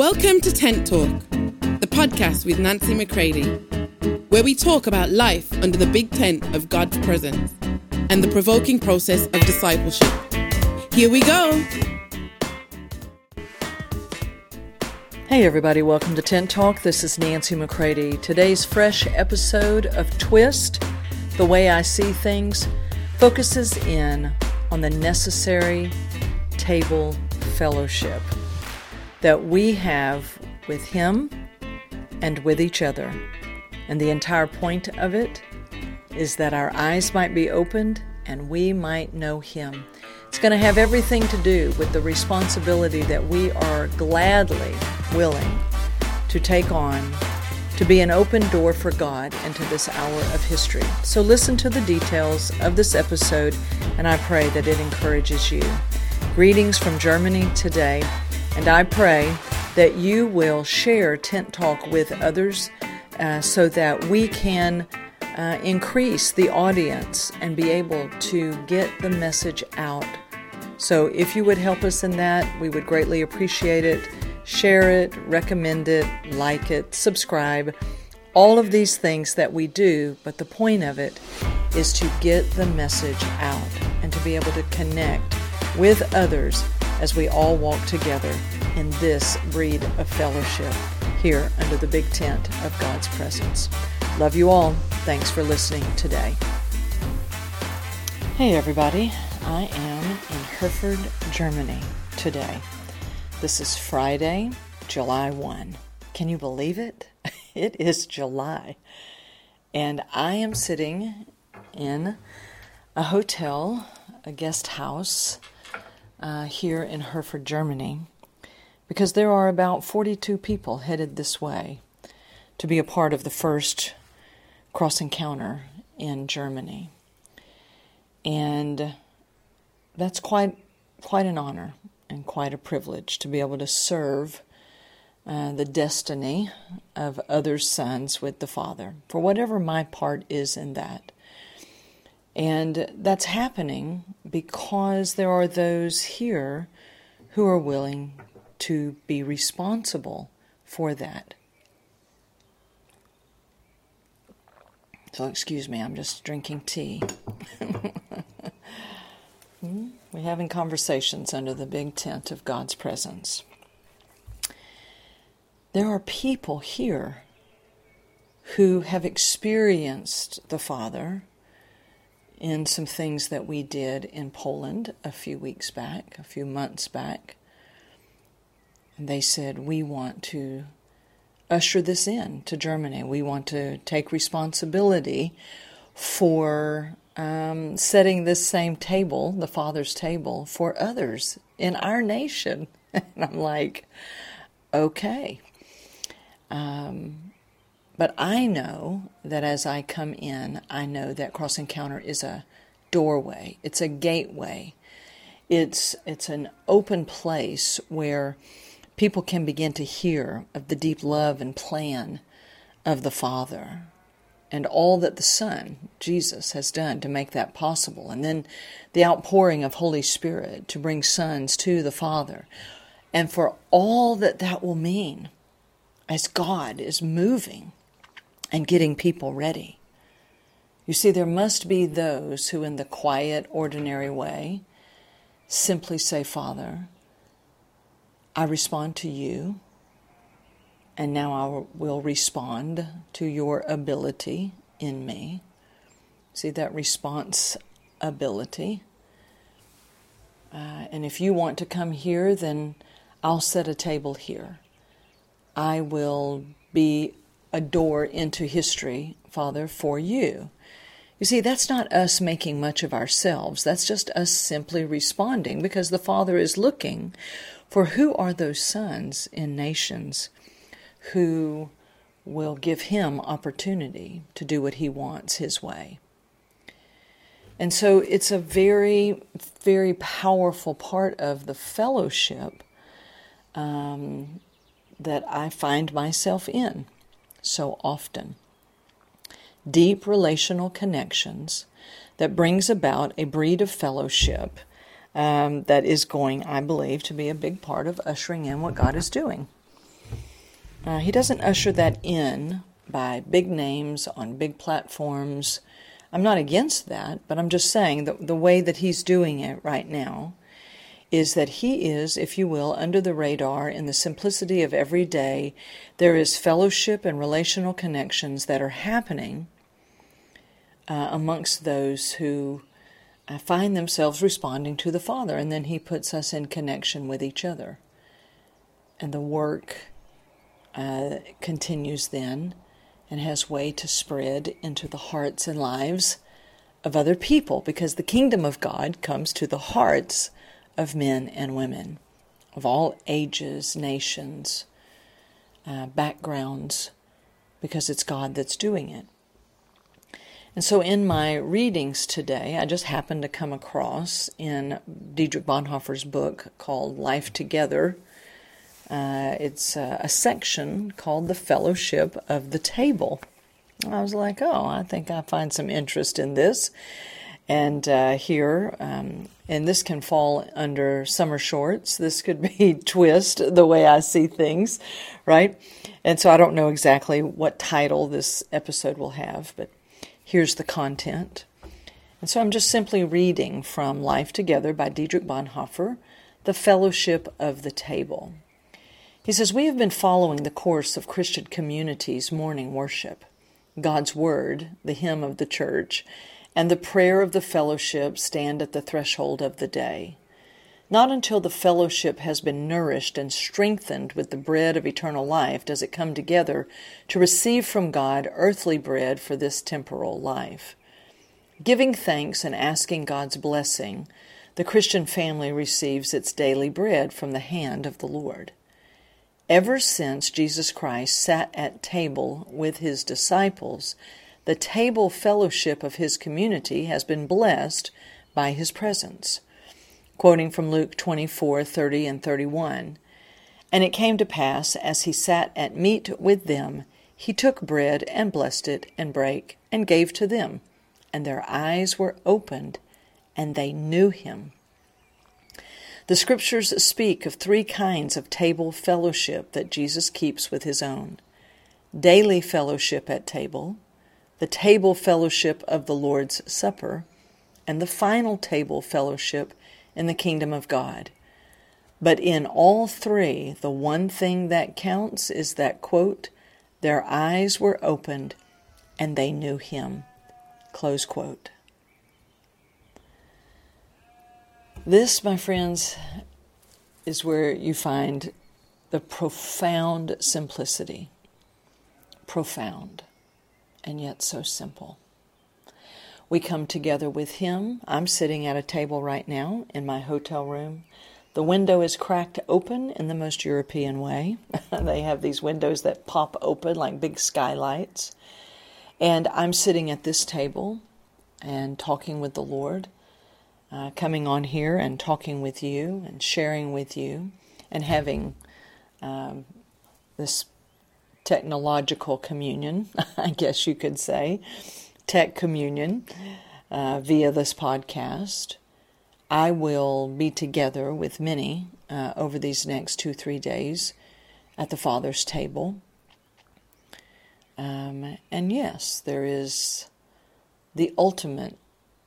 Welcome to Tent Talk, the podcast with Nancy McCready, where we talk about life under the big tent of God's presence and the provoking process of discipleship. Here we go. Hey, everybody, welcome to Tent Talk. This is Nancy McCready. Today's fresh episode of Twist, The Way I See Things, focuses in on the necessary table fellowship that we have with Him and with each other. And the entire point of it is that our eyes might be opened and we might know Him. It's going to have everything to do with the responsibility that we are gladly willing to take on to be an open door for God into this hour of history. So listen to the details of this episode, and I pray that it encourages you. Greetings from Germany today, and I pray that you will share Tent Talk with others uh, so that we can uh, increase the audience and be able to get the message out. So, if you would help us in that, we would greatly appreciate it. Share it, recommend it, like it, subscribe, all of these things that we do, but the point of it is to get the message out and to be able to connect with others as we all walk together in this breed of fellowship here under the big tent of God's presence. Love you all. Thanks for listening today. Hey, everybody. I am in Herford, Germany today. This is Friday, July 1. Can you believe it? It is July. And I am sitting in a hotel, a guest house uh, here in Herford, Germany, because there are about 42 people headed this way to be a part of the first cross encounter in Germany. And that's quite quite an honor and quite a privilege to be able to serve uh, the destiny of other sons with the Father, for whatever my part is in that. And that's happening because there are those here who are willing to be responsible for that. So, excuse me, I'm just drinking tea. Hmm? We're having conversations under the big tent of God's presence. There are people here who have experienced the Father in some things that we did in Poland a few weeks back, a few months back. And they said, We want to usher this in to Germany. We want to take responsibility for um, setting this same table, the Father's table, for others in our nation. and I'm like, okay. Um, but I know that as I come in, I know that Cross Encounter is a doorway, it's a gateway. It's, it's an open place where people can begin to hear of the deep love and plan of the Father and all that the Son, Jesus, has done to make that possible. And then the outpouring of Holy Spirit to bring sons to the Father. And for all that that will mean as God is moving and getting people ready. You see, there must be those who, in the quiet, ordinary way, simply say, Father, I respond to you and now I will respond to your ability in me. See that response ability. Uh, and if you want to come here, then I'll set a table here. I will be a door into history, Father, for you. You see, that's not us making much of ourselves. That's just us simply responding because the Father is looking for who are those sons in nations who will give him opportunity to do what he wants his way. And so it's a very, very powerful part of the fellowship um, that I find myself in so often. Deep relational connections that brings about a breed of fellowship um, that is going, I believe, to be a big part of ushering in what God is doing. Uh, he doesn't usher that in by big names on big platforms. I'm not against that, but I'm just saying that the way that he's doing it right now is that he is, if you will, under the radar in the simplicity of every day. There is fellowship and relational connections that are happening uh, amongst those who uh, find themselves responding to the Father, and then he puts us in connection with each other. And the work uh, continues then and has way to spread into the hearts and lives of other people because the kingdom of God comes to the hearts of men and women of all ages, nations, uh, backgrounds, because it's God that's doing it. And so, in my readings today, I just happened to come across in Dietrich Bonhoeffer's book called Life Together. Uh, it's uh, a section called The Fellowship of the Table. I was like, oh, I think I find some interest in this. And uh, here, um, and this can fall under summer shorts. This could be twist the way I see things, right? And so I don't know exactly what title this episode will have, but here's the content. And so I'm just simply reading from Life Together by Dietrich Bonhoeffer, The Fellowship of the Table. He says, We have been following the course of Christian communities' morning worship. God's Word, the hymn of the church, and the prayer of the fellowship stand at the threshold of the day. Not until the fellowship has been nourished and strengthened with the bread of eternal life does it come together to receive from God earthly bread for this temporal life. Giving thanks and asking God's blessing, the Christian family receives its daily bread from the hand of the Lord. Ever since Jesus Christ sat at table with his disciples, the table fellowship of his community has been blessed by his presence. Quoting from Luke 24 30 and 31. And it came to pass, as he sat at meat with them, he took bread and blessed it and brake and gave to them. And their eyes were opened, and they knew him. The scriptures speak of three kinds of table fellowship that Jesus keeps with his own daily fellowship at table, the table fellowship of the Lord's Supper, and the final table fellowship in the kingdom of God. But in all three, the one thing that counts is that, quote, their eyes were opened and they knew him. Close quote. This, my friends, is where you find the profound simplicity. Profound and yet so simple. We come together with Him. I'm sitting at a table right now in my hotel room. The window is cracked open in the most European way. they have these windows that pop open like big skylights. And I'm sitting at this table and talking with the Lord, uh, coming on here and talking with you and sharing with you and having um, this technological communion, I guess you could say, tech communion uh, via this podcast. I will be together with many uh, over these next two, three days at the Father's table. Um, and yes, there is the ultimate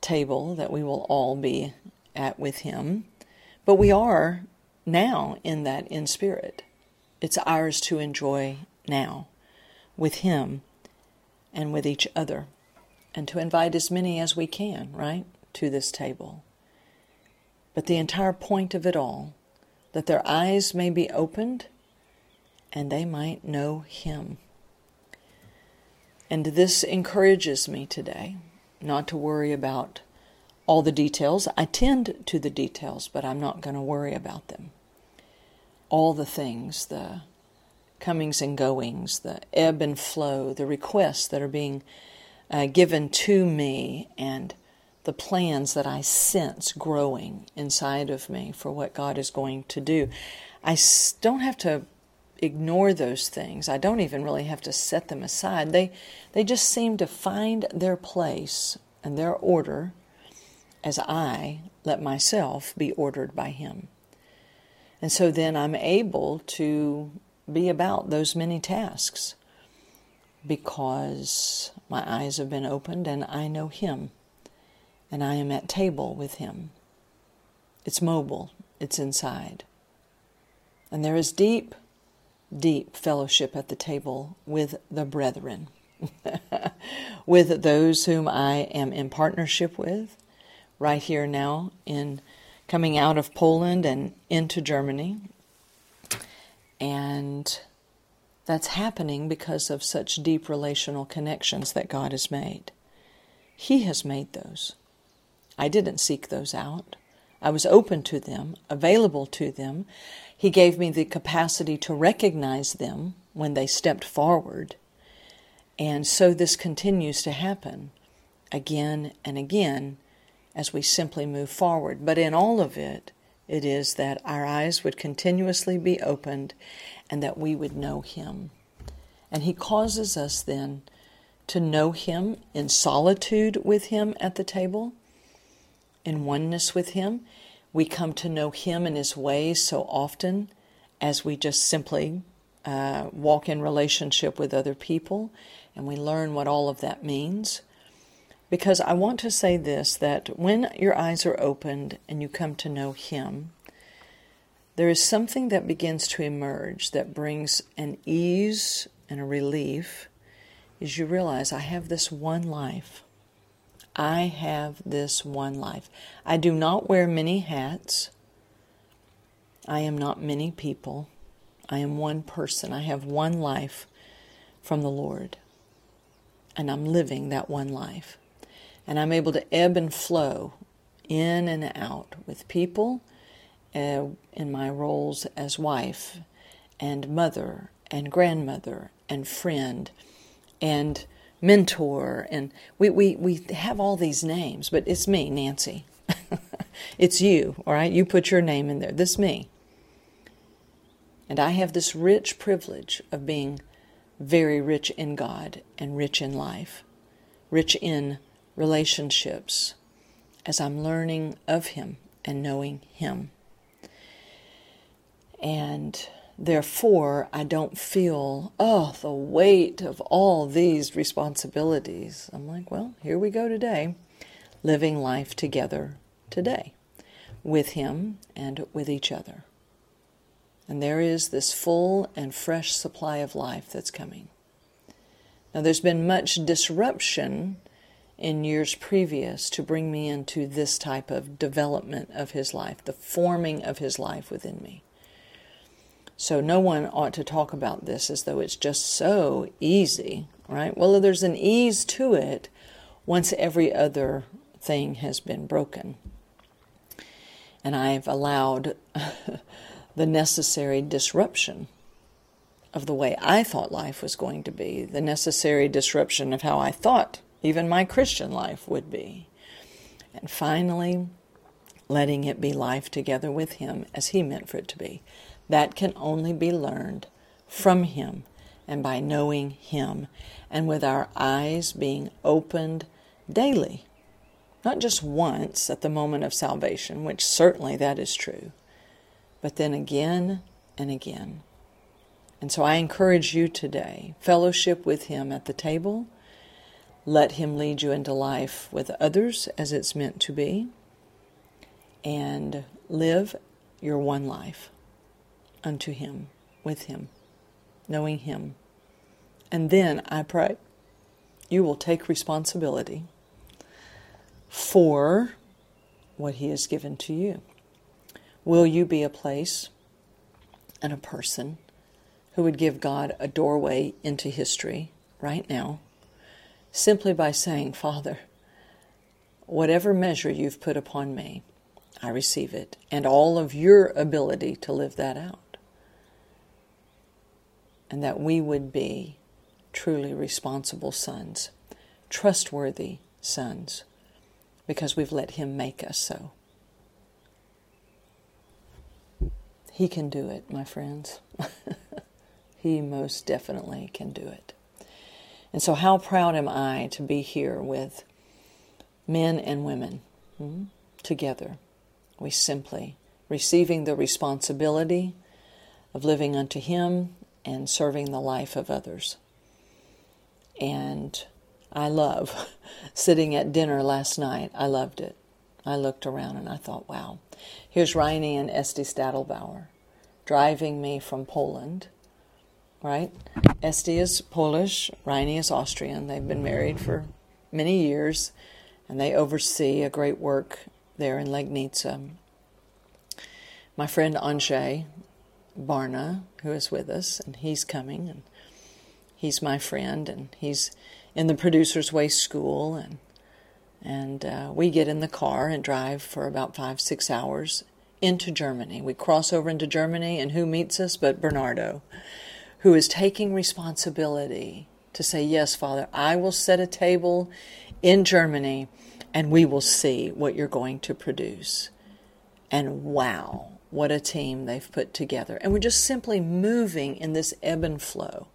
table that we will all be at with Him, but we are now in that in spirit. It's ours to enjoy now with Him and with each other, and to invite as many as we can, right, to this table. But the entire point of it all, that their eyes may be opened and they might know Him. And this encourages me today not to worry about all the details. I tend to the details, but I'm not going to worry about them. All the things, the comings and goings, the ebb and flow, the requests that are being uh, given to me, and the plans that I sense growing inside of me for what God is going to do. I don't have to ignore those things. I don't even really have to set them aside. They they just seem to find their place and their order as I let myself be ordered by him. And so then I'm able to be about those many tasks because my eyes have been opened and I know Him and I am at table with Him. It's mobile, it's inside. And there is deep, deep fellowship at the table with the brethren, with those whom I am in partnership with right here now in coming out of Poland and into Germany. And that's happening because of such deep relational connections that God has made. He has made those. I didn't seek those out. I was open to them, available to them. He gave me the capacity to recognize them when they stepped forward. And so this continues to happen again and again as we simply move forward. But in all of it, it is that our eyes would continuously be opened and that we would know Him. And He causes us then to know Him in solitude with Him at the table, in oneness with Him. We come to know Him and His ways so often as we just simply uh, walk in relationship with other people and we learn what all of that means. Because I want to say this that when your eyes are opened and you come to know Him, there is something that begins to emerge that brings an ease and a relief as you realize I have this one life. I have this one life. I do not wear many hats. I am not many people. I am one person. I have one life from the Lord. And I'm living that one life. And I'm able to ebb and flow in and out with people uh, in my roles as wife and mother and grandmother and friend and mentor. And we, we, we have all these names but it's me nancy. It's you all right? You put your name in there. This me. And i have this rich privilege of being very rich in god and rich in life rich in relationships as i'm learning of him and knowing him and therefore, I don't feel, oh, the weight of all these responsibilities. I'm like, well, here we go today, living life together today with Him and with each other. And there is this full and fresh supply of life that's coming. Now, there's been much disruption in years previous to bring me into this type of development of His life, the forming of His life within me. So no one ought to talk about this as though it's just so easy, right? Well, there's an ease to it once every other thing has been broken. And I've allowed the necessary disruption of the way I thought life was going to be, the necessary disruption of how I thought even my Christian life would be. And finally, letting it be life together with Him as He meant for it to be. That can only be learned from Him and by knowing Him and with our eyes being opened daily. Not just once at the moment of salvation, which certainly that is true, but then again and again. And so I encourage you today fellowship with Him at the table. Let Him lead you into life with others as it's meant to be. And live your one life unto Him, with Him, knowing Him. And then I pray you will take responsibility for what He has given to you. Will you be a place and a person who would give God a doorway into history right now simply by saying, Father, whatever measure you've put upon me, I receive it, and all of your ability to live that out and that we would be truly responsible sons, trustworthy sons, because we've let Him make us so. He can do it, my friends. he most definitely can do it. And so, how proud am I to be here with men and women hmm, together? We simply receiving the responsibility of living unto Him and serving the life of others. And I love sitting at dinner last night. I loved it. I looked around and I thought, wow, here's Reini and Esty Stadelbauer driving me from Poland, right? Esty is Polish, Reini is Austrian. They've been married for many years and they oversee a great work there in Legnica. My friend Andrzej Barna, who is with us, and he's coming, and he's my friend, and he's in the Producer's Way School, and and uh, we get in the car and drive for about five six hours into Germany. We cross over into Germany, and who meets us but Bernardo, who is taking responsibility to say, Yes, Father, I will set a table in Germany and we will see what you're going to produce. And wow, what a team they've put together. And we're just simply moving in this ebb and flow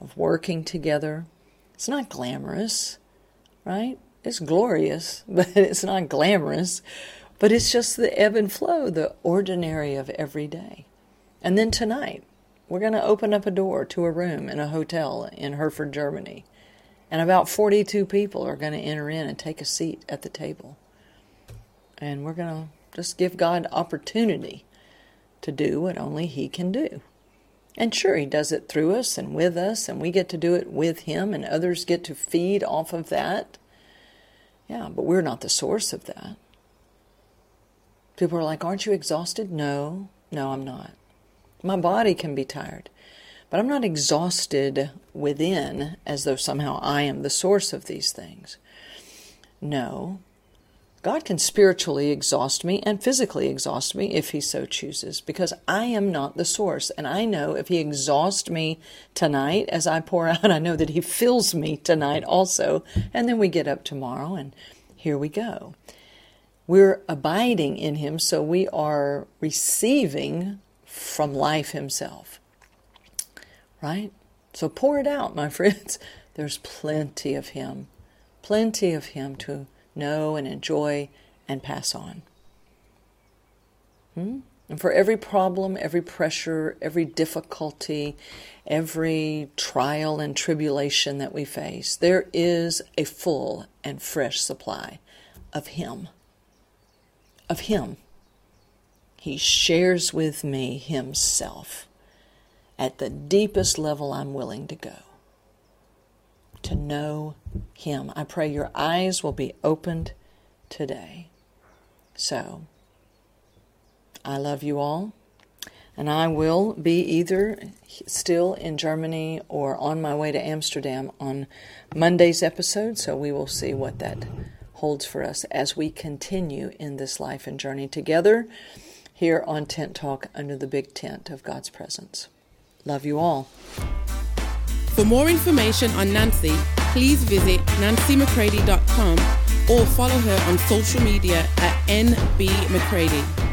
of working together. It's not glamorous, right? It's glorious, but it's not glamorous. But it's just the ebb and flow, the ordinary of every day. And then tonight, we're going to open up a door to a room in a hotel in Herford, Germany. And about 42 people are going to enter in and take a seat at the table. And we're going to just give God opportunity to do what only He can do. And sure, He does it through us and with us, and we get to do it with Him, and others get to feed off of that. Yeah, but we're not the source of that. People are like, Aren't you exhausted? No, no, I'm not. My body can be tired. But I'm not exhausted within as though somehow I am the source of these things. No. God can spiritually exhaust me and physically exhaust me if He so chooses, because I am not the source. And I know if He exhausts me tonight as I pour out, I know that He fills me tonight also. And then we get up tomorrow and here we go. We're abiding in Him, so we are receiving from life Himself right? So pour it out, my friends. There's plenty of Him, plenty of Him to know and enjoy and pass on. Hmm? And for every problem, every pressure, every difficulty, every trial and tribulation that we face, there is a full and fresh supply of Him. Of Him. He shares with me Himself at the deepest level I'm willing to go to know Him. I pray your eyes will be opened today. So, I love you all, and I will be either still in Germany or on my way to Amsterdam on Monday's episode. So, we will see what that holds for us as we continue in this life and journey together here on Tent Talk under the big tent of God's presence. Love you all. For more information on Nancy, please visit nancymccready.com or follow her on social media at nbmccready.